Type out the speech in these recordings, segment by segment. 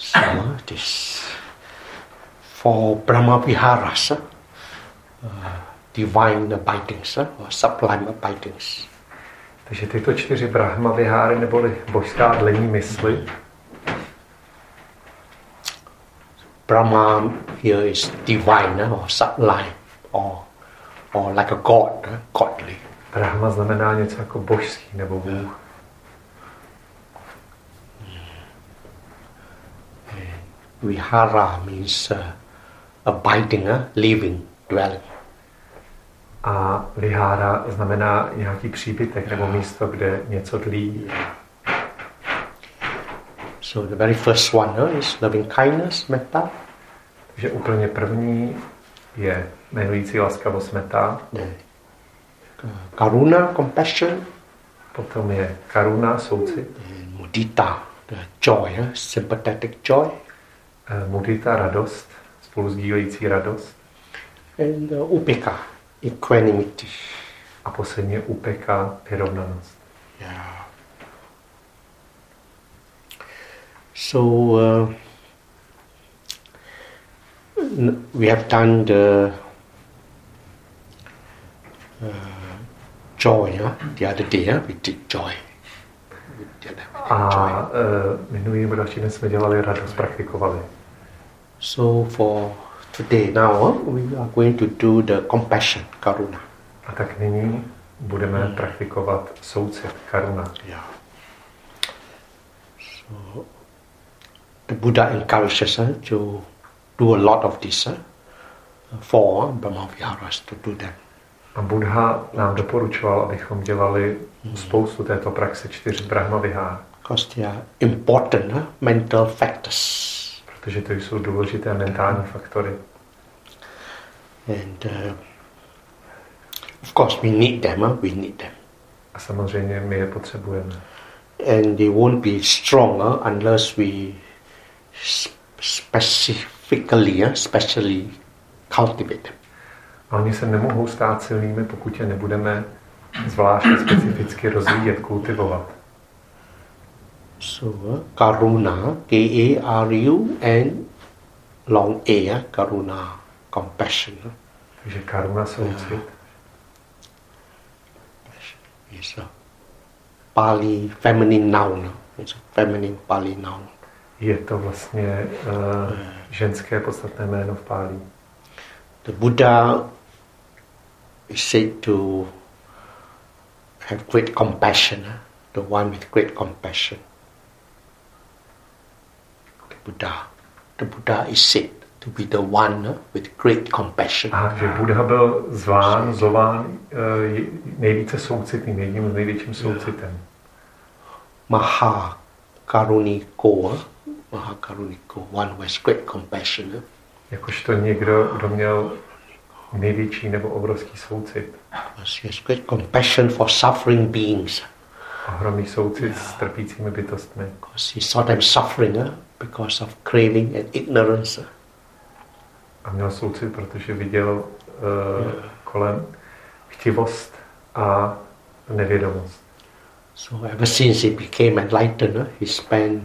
So this for Brahma Viharas, uh, divine abidings uh, or sublime abidings. Takže tyto čtyři Brahma Viháry neboli božská dlení mysli, Brahma here is divine or sublime or or like a god, uh, godly. Brahma znamená něco jako božský nebo Bůh. Vihara means uh, abiding, uh, living, dwelling. A vihára znamená nějaký příbytek nebo místo, kde něco dlí. So the very first one uh, is loving kindness, metta. Takže úplně první je milující laskavost meta, The uh, karuna, compassion, potom je karuna, soucit, mudita, the joy, uh, sympathetic joy, mudita, radost, spolu sdílející radost and uh, upeka, equanimity. a posledně upeka, vyrovnanost. Yeah. So uh, we have done the uh, joy huh? the other day. Huh? We did joy. We did A joy. uh, minulý nebo další den jsme dělali radost, praktikovali. So for today now, we are going to do the compassion, karuna. A tak nyní budeme praktikovat soucit, karuna. Yeah. So the Buddha encourages us to do a lot of this for Brahma Viharas to do them. A Buddha nám doporučoval, abychom dělali spoustu této praxe čtyř Brahma Vihár, Because they are important mental factors. Protože to jsou důležité mentální faktory. And uh, of course, we need them. Uh, we need them. A samozřejmě my je potřebujeme. And they won't be stronger unless we specifically, uh, specially cultivate them. A oni se nemohou stát silnými, pokud je nebudeme zvláště specificky rozvíjet, kultivovat. So, uh, Karuna, K-A-R-U, and long A, uh, Karuna, compassion. uh, Takže karuna, soucit, is a Pali feminine noun. It's a feminine Pali noun. je to vlastně uh, ženské podstatné jméno v pálí. The Buddha is said to have great compassion, uh, the one with great compassion. Buddha, the Buddha is said to be the one with great compassion. A že Buddha byl zván, zován uh, nejvíce soucitným, jedním z největším soucitem. Maha Karuniko, Maha Karuniko, one who has great compassion. Jakožto někdo, kdo měl největší nebo obrovský soucit. He has great compassion for suffering beings. Ohromný soucit s trpícími bytostmi. Because he saw them suffering because of craving and ignorance. A měl soucit, protože viděl uh, kolem chtivost a nevědomost. So ever since he became enlightened, uh, he spent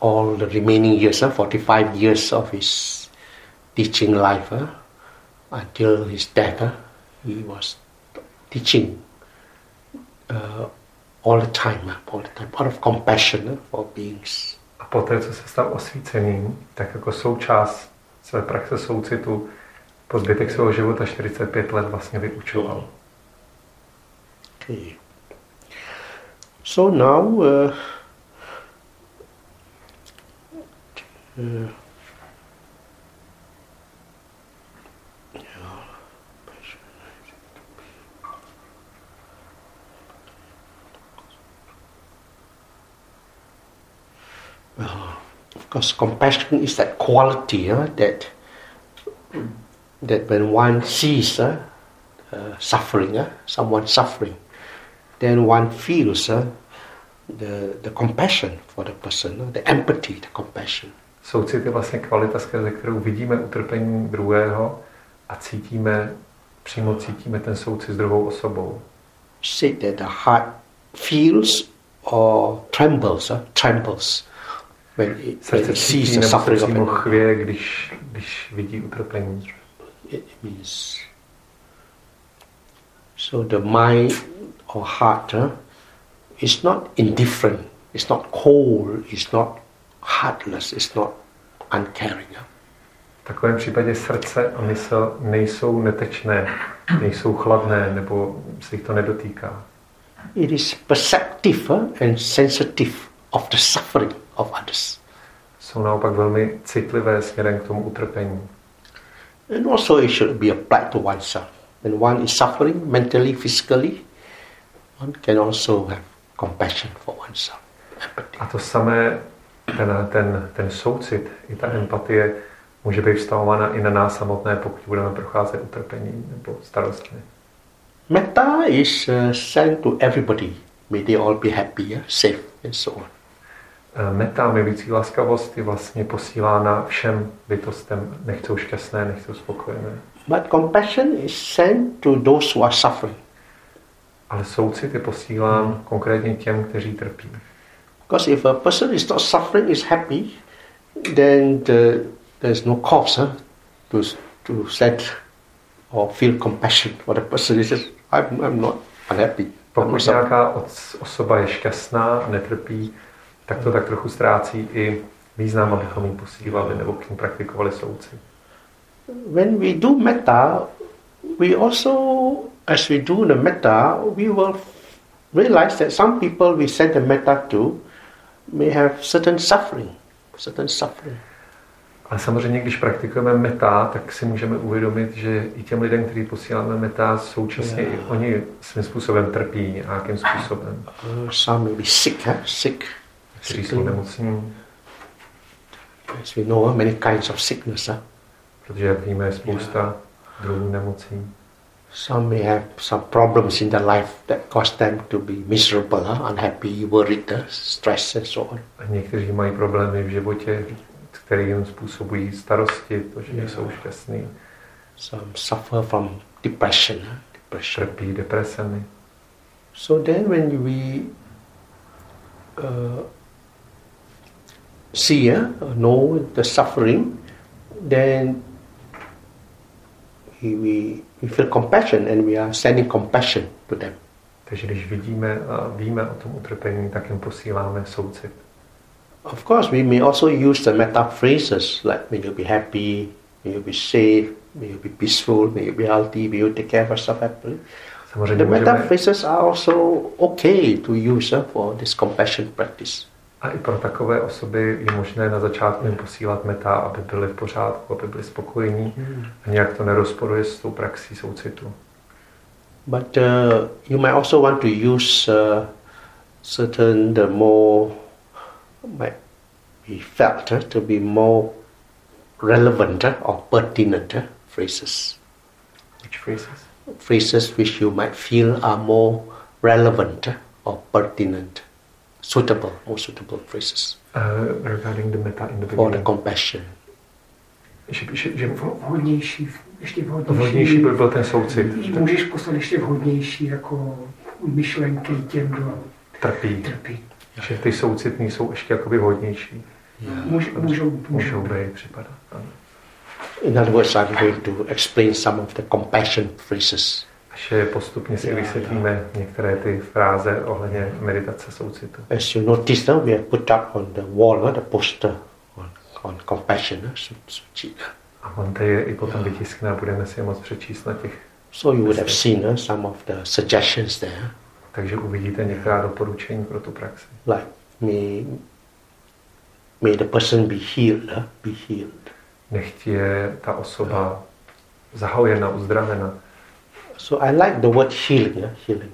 all the remaining years, uh, 45 years of his teaching life, until his death, he was teaching uh, all the time, uh, all the time, out of compassion uh, for beings. A poté, co se stal osvíceným, tak jako součást své praxe soucitu po zbytek svého života 45 let vlastně vyučoval. Okay. So now, uh, uh, of course, compassion is that quality uh, that that when one sees uh, uh, suffering, uh, someone suffering, then one feels uh, the, the compassion for the person, uh, the empathy, the compassion. Soucit je vlastně kvalita, skrze kterou vidíme utrpení druhého a cítíme, přímo cítíme ten soucit s druhou osobou. Say that the heart feels or trembles, uh, trembles when Srdce it sees cítí the nebo se suffering of přímo another. chvěje, když, když vidí utrpení. It means so the mind or heart uh, is not indifferent, it's not cold, it's not heartless, it's not uncaring. uh. V takovém případě srdce a mysl nejsou netečné, nejsou chladné, nebo se jich to nedotýká. It is perceptive and sensitive of the suffering of others. Jsou naopak velmi citlivé směrem k tomu utrpení. And also it should be applied to oneself. When one is suffering mentally, physically, one can also have compassion for oneself. Empathy. A to samé, ten, ten, ten soucit, i ta empatie, může být vztahována i na nás samotné, pokud budeme procházet utrpení nebo starostmi. Metta is uh, sent to everybody. May they all be happy, yeah, safe, and so on. Eh, Meta, milující laskavost, je vlastně posílána všem bytostem, nechcou šťastné, nechcou spokojené. But compassion is sent to those who are suffering. Ale soucit je posílán konkrétně těm, kteří trpí. Because if a person is not suffering, is happy, then the, there's no cause huh, to, to send or feel compassion for the person. He says, I'm, I'm not unhappy. I'm Pokud not suffering." nějaká os- osoba je šťastná, netrpí, tak to tak trochu ztrácí i význam, abychom jí posílali nebo k ní praktikovali soucit. When we do metta, we also, as we do the metta, we will realize that some people we send the metta to may have certain suffering, certain suffering. Ale samozřejmě, když praktikujeme meta, tak si můžeme uvědomit, že i těm lidem, kteří posíláme meta, současně i oni svým způsobem trpí nějakým způsobem. Uh, some may be sick, huh? sick, Jsou sickly. As we know, many kinds of sickness. Huh? protože jak víme, je spousta druhů nemocí. Some may have some problems in their life that cause them to be miserable, huh? unhappy, worried, huh? stressed, and so on. A někteří mají problémy v životě, které jim způsobují starosti, to, že nejsou šťastní, Some suffer from depression. Huh? depression. trpí depresemi. So then, when we uh, see, uh, know the suffering, then we, we, we feel compassion and we are sending compassion to them. Takže když vidíme a víme o tom utrpení, tak jim posíláme soucit. Of course, we may also use the meta phrases like may you be happy, may you be safe, may you be peaceful, may you be healthy, may you take care of yourself happily. Samozřejmě The meta phrases are also okay to use uh, for this compassion practice. A i pro takové osoby je možné na začátku jim posílat meta, aby byli v pořádku, aby byli spokojení a nějak to nerozporuje s tou praxí soucitu. But uh, you might also want to use uh, certain the more might be felt uh, to be more relevant uh, or pertinent uh, phrases. Which phrases? Phrases which you might feel are more relevant uh, or pertinent, suitable, more suitable phrases Uh, regarding the meta in the for the beginning. compassion. Že, že, že vhodnější, ještě vhodnější. vhodnější by byl ten soucit. Můžeš poslat ještě vhodnější jako myšlenky těm, kdo Trpí. trpí. Že ty soucitní jsou ještě jakoby vhodnější. Můž, můžou, Můžou můžou. být, připadat. Ano. In other words, I'm going to explain some of the compassion phrases. Že postupně si vysvětlíme některé ty fráze ohledně meditace soucitu. As you notice, we have put up on the wall the poster on, on compassion. A on tady je i potom vytiskne a budeme si je moc přečíst na těch. So you would have seen uh, some of the suggestions there, Takže uvidíte některá doporučení pro tu praxi. like may, may the person be healed, uh, be healed. Nechť je ta osoba zahojena, uzdravena. So I like the word healing, uh, healing.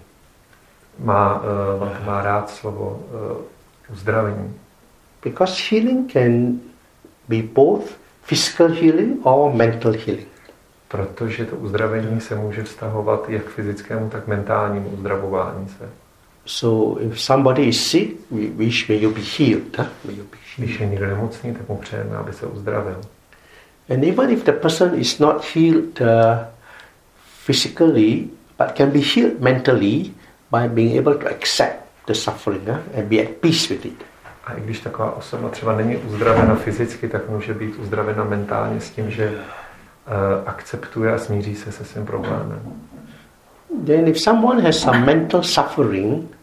Má, uh, má rád slovo uh, uzdravení. Because healing can be both physical healing or mental healing. Protože to uzdravení se může vztahovat jak fyzickému, tak mentálnímu uzdravování se. So if somebody is sick, we wish may you be healed. Huh? May you be Když healed. je někdo nemocný, tak mu přejeme, aby se uzdravil. And even if the person is not healed uh, physically, but can be healed mentally by being able to accept the suffering huh? and be at peace with it. A i když taková osoba třeba není uzdravena fyzicky, tak může být uzdravena mentálně s tím, že uh, akceptuje a smíří se se svým problémem. Then if someone has some mental suffering,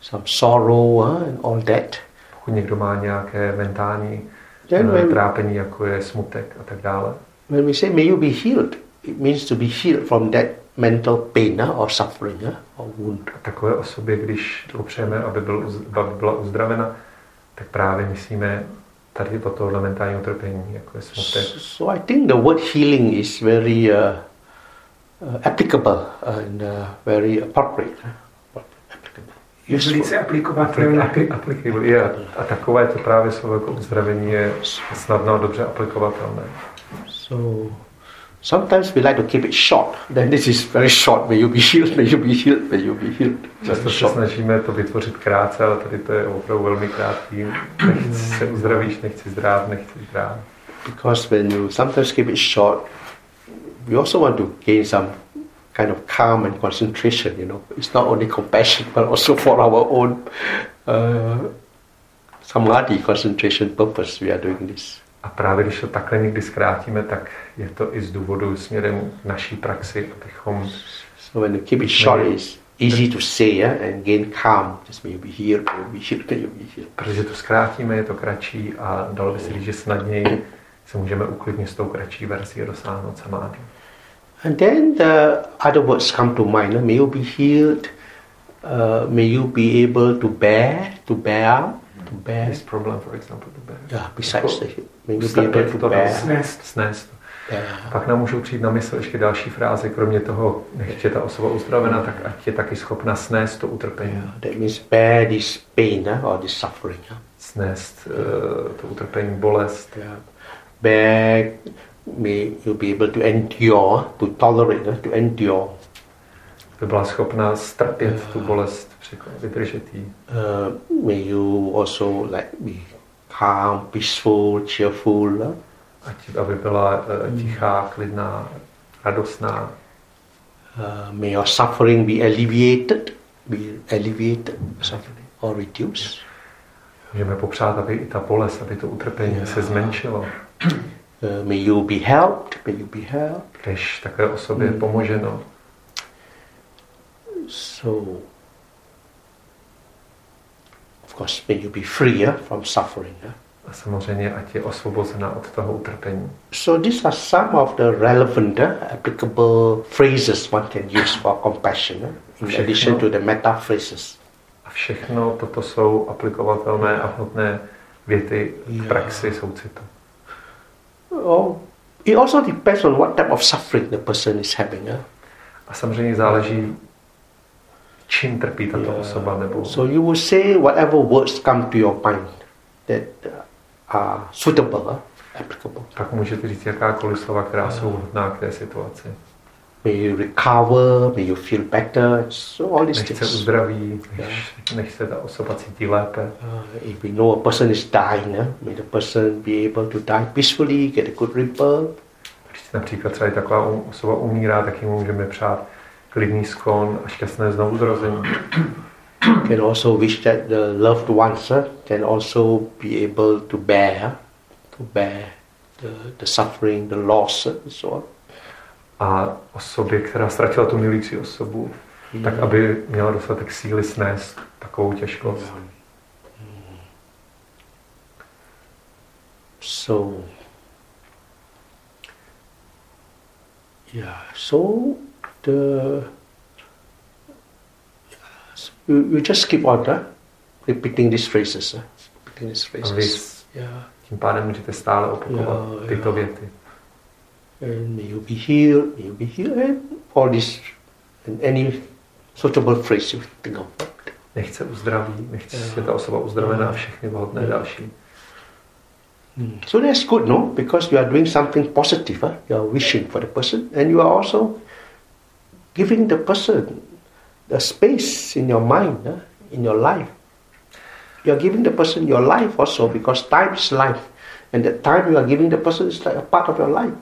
some sorrow huh, and all that, Pokud někdo má nějaké mentální uh, trápení, jako je smutek a tak dále, when we say may you be healed, it means to be healed from that mental pain huh, or suffering huh, or wound. a takové osobě, když dopřejeme, aby, byl, aby byla uzdravena, tak právě myslíme tady o tohle mentální utrpení, jako je smutek. So I think the word healing is very uh, uh, applicable and uh, very appropriate. velice Aplik- aplikovatelné. apli- applicable, je. A takové to právě slovo jako uzdravení je snadno a dobře aplikovatelné. So sometimes we like to keep it short. Then this is very short. May you be healed. May you be healed. May you be healed. Just Často se snažíme to vytvořit krátce, ale tady to je opravdu velmi krátký. Nechci se uzdravíš, nechci zdrát, nechci zdrát. Because when you sometimes keep it short, we also want to gain some kind of calm and concentration. You know, it's not only compassion, but also for our own uh, samadhi concentration purpose. We are doing this. A právě když to takhle někdy zkrátíme, tak je to i z důvodu směrem k naší praxi, abychom So when you keep it short, it's easy to say yeah, and gain calm. Just may be healed. May be healed. May be healed. Protože to zkrátíme, je to kratší a dalo by se říct, že snadněji se můžeme uklidnit s tou kratší verzí a dosáhnout samády. And then the other words come to mind. uh, May you be healed. Uh, may you be able to bear, to bear, to bear. This problem, for example, to bear. Yeah, besides the may you be able to to bear. Snést. Snést. bear. Pak nám můžou přijít na mysl ještě další fráze, kromě toho, nech je ta osoba uzdravena, tak ať je taky schopna snést to utrpení. Yeah, that means bear this pain uh, or this suffering. uh. Snést uh, to utrpení, bolest. Yeah. Bear, may you be able to endure, to tolerate, uh, to endure. By byla schopna strpět tu bolest, Uh, may you also like be calm, peaceful, cheerful. Ať, aby byla uh, tichá, klidná, radostná. Uh, may your suffering be alleviated, be alleviated suffering or reduced. Můžeme popřát, aby i ta bolest, aby to utrpení se zmenšilo. Uh, may you be helped, may you be helped. Když takové osobě je Hmm. pomoženo, So, course, may you be free uh, from suffering. uh. a samozřejmě ať je osvobozena od toho utrpení. So these are some of the relevant, uh, applicable phrases one can use for compassion, in Všechno. addition to the meta phrases. A všechno toto jsou aplikovatelné a hodné věty Yeah. praxi soucitu. Oh, it also depends on what type of suffering the person is having. uh. A samozřejmě záleží, čím trpí tato Yeah. osoba, nebo So you will say whatever words come to your mind that uh, are suitable, uh, applicable. pak můžete říct jakákoliv slova, která jsou vhodná k té situaci. May you recover, may you feel better, so all these Nech se things. uzdraví, nech, nech se ta osoba cítí lépe. Uh, if we know a person is dying, uh, may the person be able to die peacefully, get a good rebirth. Když například třeba taková osoba umírá, tak jim můžeme přát klidný skon a šťastné znovuzrození. Can also wish that the loved ones can also be able to bear, to bear the, the suffering, the loss, and so on. A osobě, která ztratila tu milující osobu, tak aby měla dostatek síly snést takovou těžkost. So, yeah, so so you, you just keep on uh, repeating these phrases, uh, repeating these vy phrases. s- Yeah, tím pádem můžete stále opakovat Jo, tyto jo. věty. and may you be healed, may you be healed, and all this, and any suitable phrase you think of. Nech se uzdraví, nech Jo. je ta osoba uzdravená a všechny vhodné Jo. další. Mm. So that's good, no? Because you are doing something positive. Huh? You are wishing for the person, and you are also giving the person the space in your mind, in your life. You are giving the person your life also because time is life, and the time you are giving the person is like a part of your life.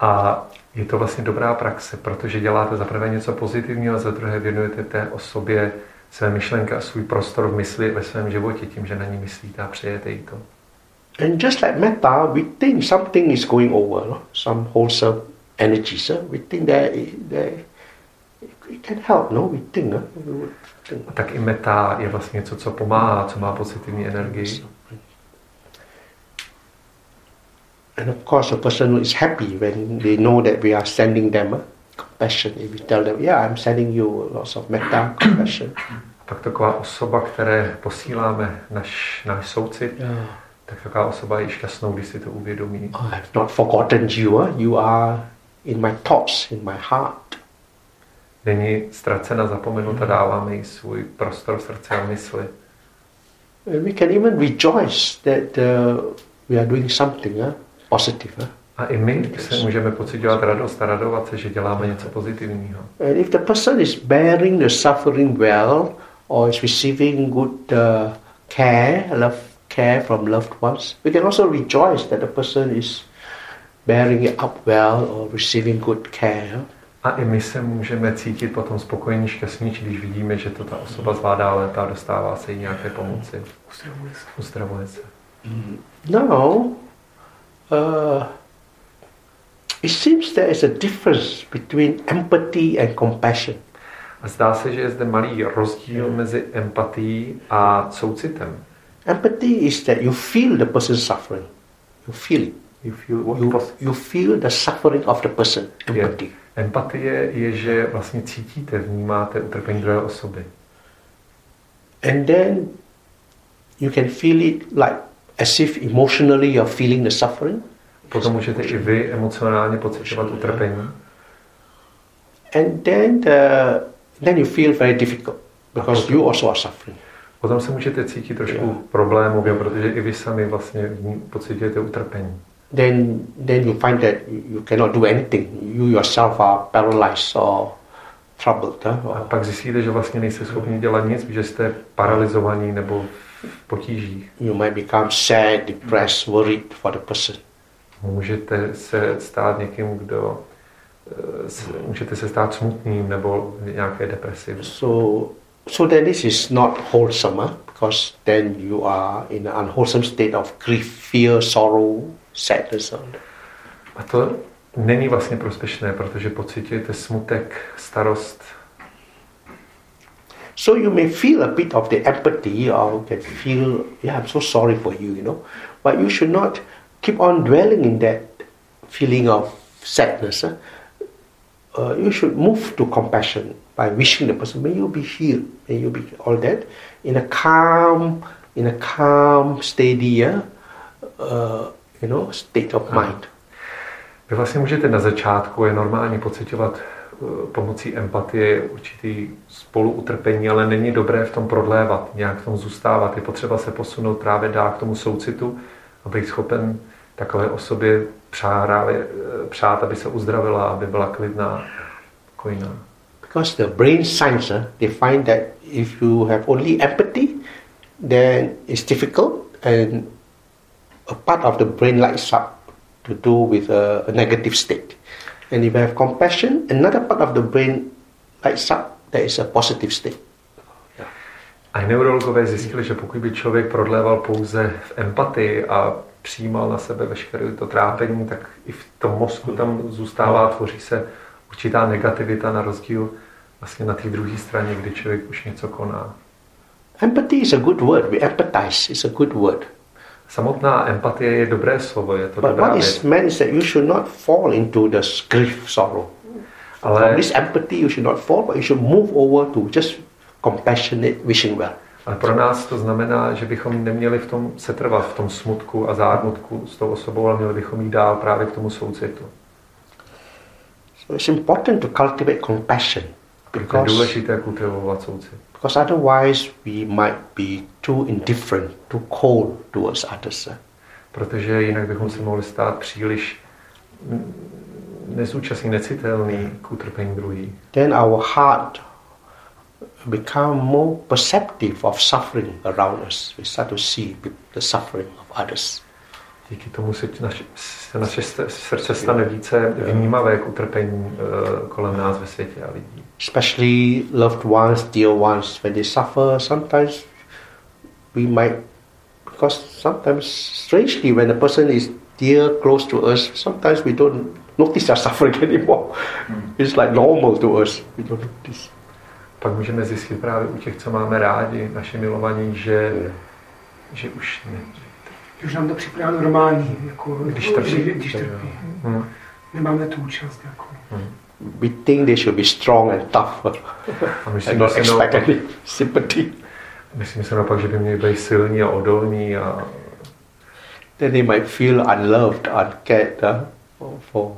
A je to vlastně dobrá praxe, protože děláte za prvé něco pozitivního a za druhé věnujete té osobě své myšlenky a svůj prostor v mysli ve svém životě tím, že na ní myslíte a přejete jí to. And just like metta, we think something is going over, no? some wholesome energies. eh? We think that it, that it can help, no? We think, eh? we would think. A tak i meta je vlastně něco, co pomáhá, co má pozitivní energii. And of course, a person is happy when they know that we are sending them eh, compassion. If we tell them, yeah, I'm sending you lots of metta, compassion. Pak taková osoba, které posíláme naš, náš soucit, Yeah. tak taková osoba je šťastnou, když si to uvědomí. I have not forgotten you. eh? You are in my thoughts, in my heart. Není ztracena, zapomenuta, dáváme jí svůj prostor v srdci a mysli. And we can even rejoice that uh, we are doing something eh, positive. eh? A i my se můžeme pocitovat radost a radovat se, že děláme něco pozitivního. And if the person is bearing the suffering well or is receiving good uh, care, love care from loved ones, we can also rejoice that the person is bearing it up well or receiving good care. A i my se můžeme cítit potom spokojení, šťastnější, když vidíme, že to ta osoba zvládá lépe a dostává se jí nějaké pomoci. Uzdravuje se. Uzdravuje se. Now, uh, it seems there is a difference between empathy and compassion. A zdá se, že je zde malý rozdíl mezi empatií a soucitem. Empathy is that you feel the person's suffering. You feel it. You feel what You, was- you feel the suffering of the person. Empathy. Empatie je, že vlastně cítíte, vnímáte utrpení druhé osoby. And then you can feel it like as if emotionally you're feeling the suffering. Potom můžete i vy emocionálně pocitovat utrpení. And then the, then you feel very difficult because you also are suffering. Potom se můžete cítit trošku Jo. problémově, protože i vy sami vlastně pocitujete utrpení. Then then you find that you cannot do anything. You yourself are paralyzed or troubled. huh? A Or pak zjistíte, že vlastně nejste schopni dělat nic, že jste paralizovaní nebo v potížích. you might become sad, depressed, worried for the person. Můžete se stát někým, kdo eh, můžete se stát smutným nebo nějaké depresi. So so then this is not wholesome huh? because then you are in an unwholesome state of grief, fear, sorrow, sadness. all that. A to není vlastně prospěšné, protože pocitujete smutek, starost. So you may feel a bit of the empathy or can feel, yeah, I'm so sorry for you, you know. But you should not keep on dwelling in that feeling of sadness. huh? Uh, you should move to compassion by wishing the person, may you be healed, may you be all that, in a calm, in a calm, steady, uh, you know, state of mind. Vy vlastně můžete na začátku je normálně pocitovat eh, pomocí empatie určitý spoluutrpení, ale není dobré v tom prodlévat, nějak v tom zůstávat. Je potřeba se posunout právě dál k tomu soucitu a být schopen takové osobě přárávě, eh, přát, aby se uzdravila, aby byla klidná, pokojná. Because the brain science, uh, they find that if you have only empathy, then it's difficult and a part of the brain lights up to do with a, a negative state. And if I have compassion, another part of the brain lights up, that is a positive state. A neurologové zjistili, že pokud by člověk prodléval pouze v empatii a přijímal na sebe veškeré to trápení, tak i v tom mozku tam zůstává, tvoří se určitá negativita na rozdíl vlastně na té druhé straně, kdy člověk už něco koná. Empathy is a good word. We empathize. It's a good word. Samotná empatie je dobré slovo, je to But dobrá what věc. is meant is that you should not fall into the grief, sorrow. From Ale, this empathy, you should not fall, but you should move over to just compassionate, wishing well. ale pro nás to znamená, že bychom neměli v tom setrvat, v tom smutku a zármutku s tou osobou, ale měli bychom jít dál právě k tomu soucitu. So it's important to cultivate compassion Je because, důležité kultivovat soucit. because otherwise we might be too indifferent, too cold towards others. protože jinak bychom se mohli stát příliš necitelný k utrpení. Then our heart become more perceptive of suffering around us. We start to see the suffering of others. díky tomu se naše, se naše srdce stane více vnímavé k utrpení uh, kolem nás ve světě a lidí. Especially loved ones, dear ones, when they suffer, sometimes we might, because sometimes strangely when a person is dear, close to us, sometimes we don't notice their suffering anymore. Hmm. It's like normal to us. We don't notice. Pak můžeme zjistit právě u těch, co máme rádi, naše milovaní, že, yeah. že už ne, už nám to připadá normální, jako, když trpí. Když trpí. Hmm. Nemáme tu účast. Jako. Hmm. We think they should be strong and tough. A myslím, and not expect any sympathy. Myslím si naopak, že by měli být silní a odolní a then they might feel unloved, uncared uh, for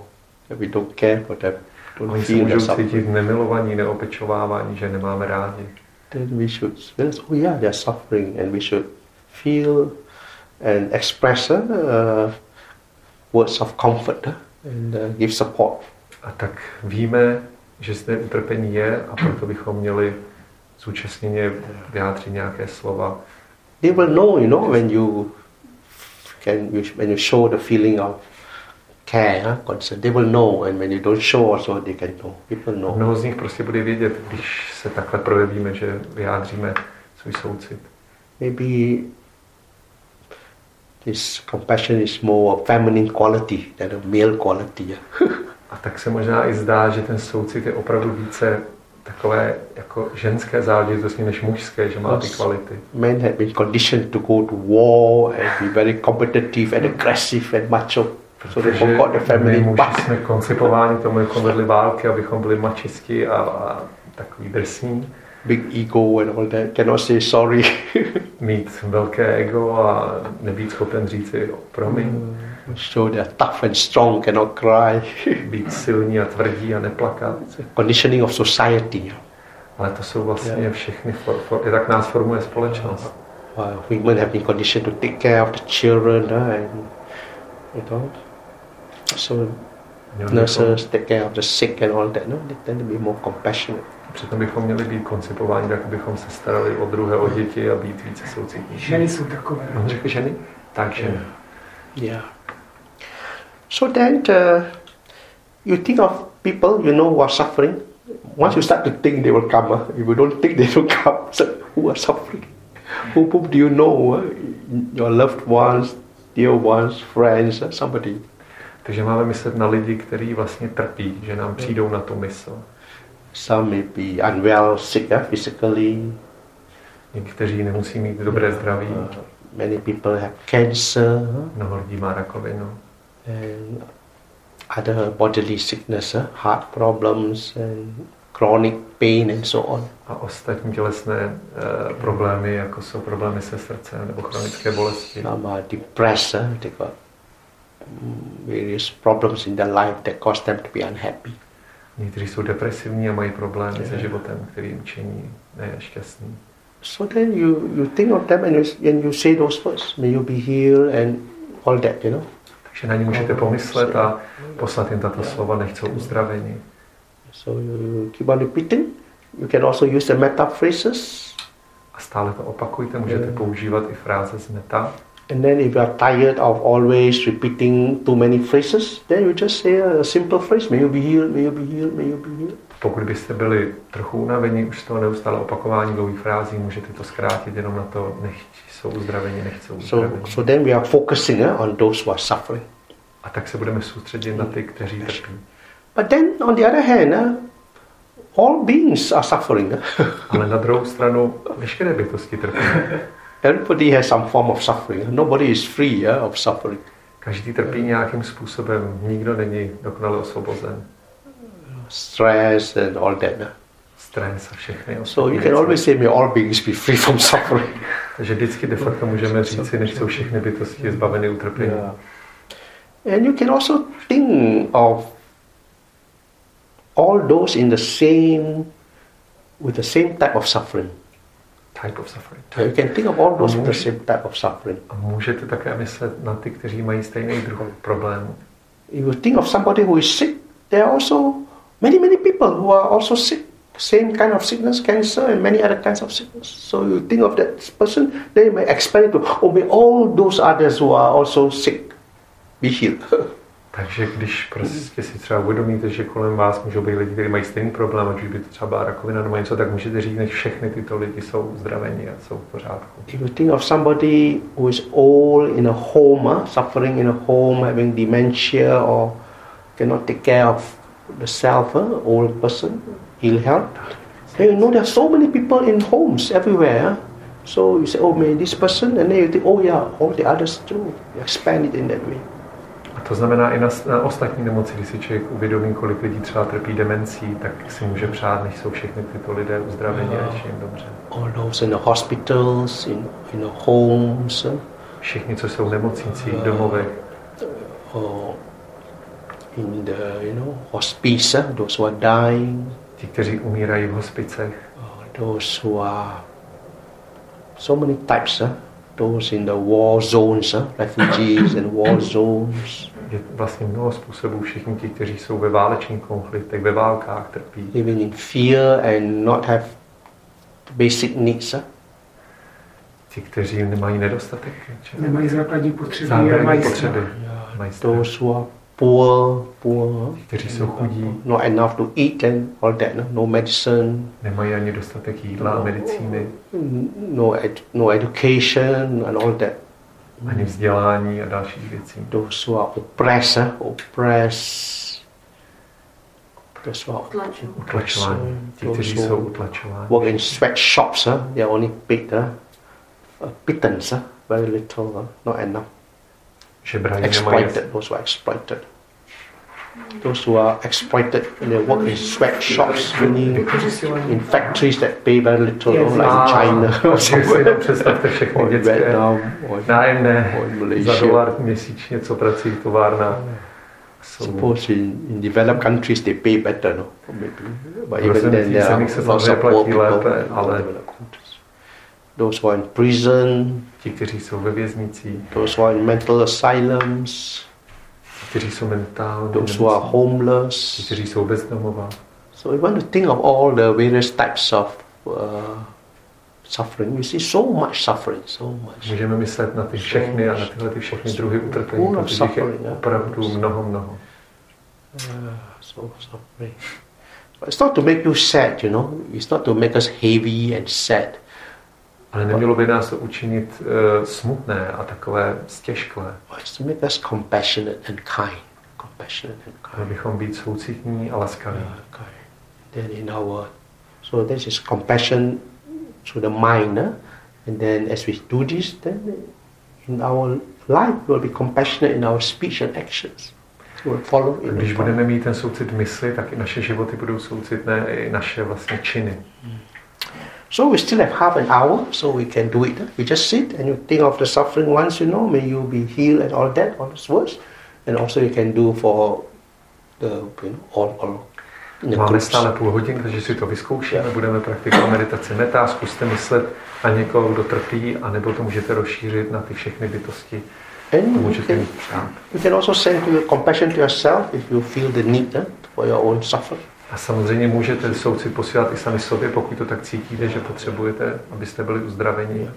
that we don't care for them. Don't Oni se můžou cítit nemilovaní, neopečovávání, že nemáme rádi. Then we should realize, oh yeah, they're suffering and we should feel and express uh, words of comfort and uh, give support. A tak víme, že zde utrpení je a proto bychom měli zúčastněně vyjádřit nějaké slova. They will know, you know, when you can, when you show the feeling of care, huh, concern, they will know, and when you don't show also, they can know. People know. Mnoho z nich prostě bude vědět, když se takhle projevíme, že vyjádříme svůj soucit. Maybe This compassion is more a feminine quality than a male quality. a tak se možná i zdá, že ten soucit je opravdu více takové jako ženské záležitosti než mužské, že má ty kvality. Men have been conditioned to go to war and be very competitive and aggressive and macho. So they forgot the my muži jsme koncipováni tomu, jako vedli války, abychom byli mačisti a, a takový drsní big ego and all that, cannot say sorry. Mít velké ego a nebýt schopen říct si promiň. Mm. Show they are tough and strong, cannot cry. Být silní a tvrdí a neplakat. Conditioning of society. Ale to jsou vlastně yeah. všechny, for, for, je tak nás formuje společnost. Uh, women have been conditioned to take care of the children uh, and you know, so nurses take care of the sick and all that. No, they tend to be more compassionate. Přitom bychom měli být koncipováni tak, abychom se starali o druhé, o děti a být více soucitní. Ženy jsou takové. On řekl ženy? Tak ženy. Yeah. So then uh, you think of people you know who are suffering. Once you start to think, they will come. Uh. If you don't think, they will come. So who are suffering? Who, who do you know? Uh? Your loved ones, dear ones, friends, uh, somebody. Takže máme myslet na lidi, kteří vlastně trpí, že nám přijdou na tu mysl. Some may be unwell, sick uh, physically. Někteří nemusí mít dobré zdraví. Uh, many people have cancer. Mnoho lidí má rakovinu. And other bodily sickness, uh, heart problems and chronic pain and so on. A ostatní tělesné uh, problémy, jako jsou problémy se srdcem nebo chronické bolesti. Some are depressed, uh, they got mm, various problems in their life that cause them to be unhappy. Někteří jsou depresivní a mají problémy yeah. se životem, který jim činí nešťastný. So then you, you think of them and you, and you say those words, may you be healed and all that, you know. Takže na ně můžete pomyslet a poslat jim tato slova, nechcou uzdravení. So you keep on repeating. You can also use the meta phrases. A stále to opakujte, můžete používat i fráze z meta. And then if you are tired of always repeating too many phrases, then you just say a simple phrase, may you be healed, may you be healed, may you be healed. Pokud byste byli trochu unavení už z toho neustále opakování dlouhých frází, můžete to zkrátit jenom na to, nechť jsou uzdraveni, nechcou uzdraveni. So, so then we are focusing uh, on those who are suffering. A tak se budeme soustředit na ty, kteří trpí. But then on the other hand, uh, all beings are suffering. Ale na druhou stranu veškeré bytosti trpí. Everybody has some form of suffering. Nobody is free yeah, of suffering. Každý trpí nějakým způsobem. Nikdo není dokonale osvobozen. Stress and all that. Stres a všechny So you can always say, may all beings be free from suffering. Takže vždycky de facto můžeme říct, že jsou všechny bytosti hmm. zbaveny utrpení. Yeah. And you can also think of all those in the same, with the same type of suffering type of suffering. You can think of all those může, the same type of suffering. A můžete také myslet na ty, kteří mají stejný druh problému. If you think of somebody who is sick, there are also many, many people who are also sick. Same kind of sickness, cancer, and many other kinds of sickness. So you think of that person, they may expand it to, oh, may all those others who are also sick be healed. Takže když prostě si třeba uvědomíte, že kolem vás můžou být lidi, kteří mají stejný problém, ať už by to třeba byla rakovina nebo něco, tak můžete říct, že všechny tyto lidi jsou uzdraveni a jsou v pořádku. If you think of somebody who is old in a home, suffering in a home, having dementia or cannot take care of the self, old person, ill health, then you know there are so many people in homes everywhere. huh. So you say, oh man, this person, and then you think, oh yeah, all the others too. You expand it in that way. A to znamená i na, na ostatní nemoci, když si člověk uvědomí, kolik lidí třeba trpí demencí, tak si může přát, než jsou všechny tyto lidé uzdraveni a je jim dobře. All those in the hospitals, in, in the homes, huh, Všichni, co jsou v nemocnicích, v domovech, or in the you know hospice, huh, those who are dying, ti, kteří umírají v hospicech, uh, those who are so many types, huh? those in the war zones, huh? refugees and war zones, je vlastně mnoho způsobů, všichni ti, kteří jsou ve válečných konfliktech, ve válkách trpí, living in fear and not have basic needs. Huh? ti, kteří nemají nedostatek. Nemají základní potřeby Základní potřeby, Yeah, mají strach. those who are poor, poor, huh? Kteří jsou chudí, not enough to eat and all that, no, no medicine, nemají ani dostatek jídla a medicíny, no ed- no education and all that. ani vzdělání a dalších věcí. those who are oppressed, huh? oppressed, those who are Utlačování. Ti, those kteří who jsou utlačováni. work in sweatshops, huh? they are only paid huh? a pittance, huh? very little, huh? not enough. Žebrají nemají Exploited, those who are exploited. Those who are exploited and they work in sweatshops, meaning in factories that pay very little, Yes. like Ah, China or takže si jenom somewhere, představte všechny or dětské Vietnam, or nájemné or in za Malaysia. dolar měsíčně, co pracují v továrnách. Suppose in, in developed countries they pay better, no? Maybe. But even then rozvinutých there are zemích se lots of poor people ale- developed countries. Those who are in prison, ti, kteří jsou ve věznicích, those who are in mental asylums, kteří jsou mentálně those who are nemocní, ti, homeless. kteří jsou bezdomová. So we want to think of all the various types of uh, suffering. You see so much suffering, so much. Můžeme myslet na ty všechny a na tyhle ty všechny druhy utrpení, protože je opravdu mnoho, mnoho. Uh, so suffering. But it's not to make you sad, you know. It's not to make us heavy and sad. Ale nemělo by nás to učinit uh, smutné a takové stěžklé. And kind. Compassionate and Měli kind. bychom být soucitní a laskaví. Then in our so this is compassion to the mind, huh? and then as we do this, then in our life we will be compassionate in our speech and actions. We'll Když budeme mít ten soucit mysli, tak i naše životy budou soucitné, i naše vlastně činy. So we still have half an hour, so we can do it. We just sit and you think of the suffering ones, you know, may you be healed and all that, all those words. And also you can do for the, you know, all, all Máme stále půl hodiny, takže si to vyzkoušíme, budeme praktikovat meditaci meta, zkuste myslet na někoho, kdo trpí, anebo to můžete rozšířit na ty všechny bytosti, to And you můžete can, you can also send to your compassion to yourself if you feel the need huh, for your own suffering. A samozřejmě můžete soucit posílat i sami sobě, pokud to tak cítíte, že potřebujete, abyste byli uzdraveni.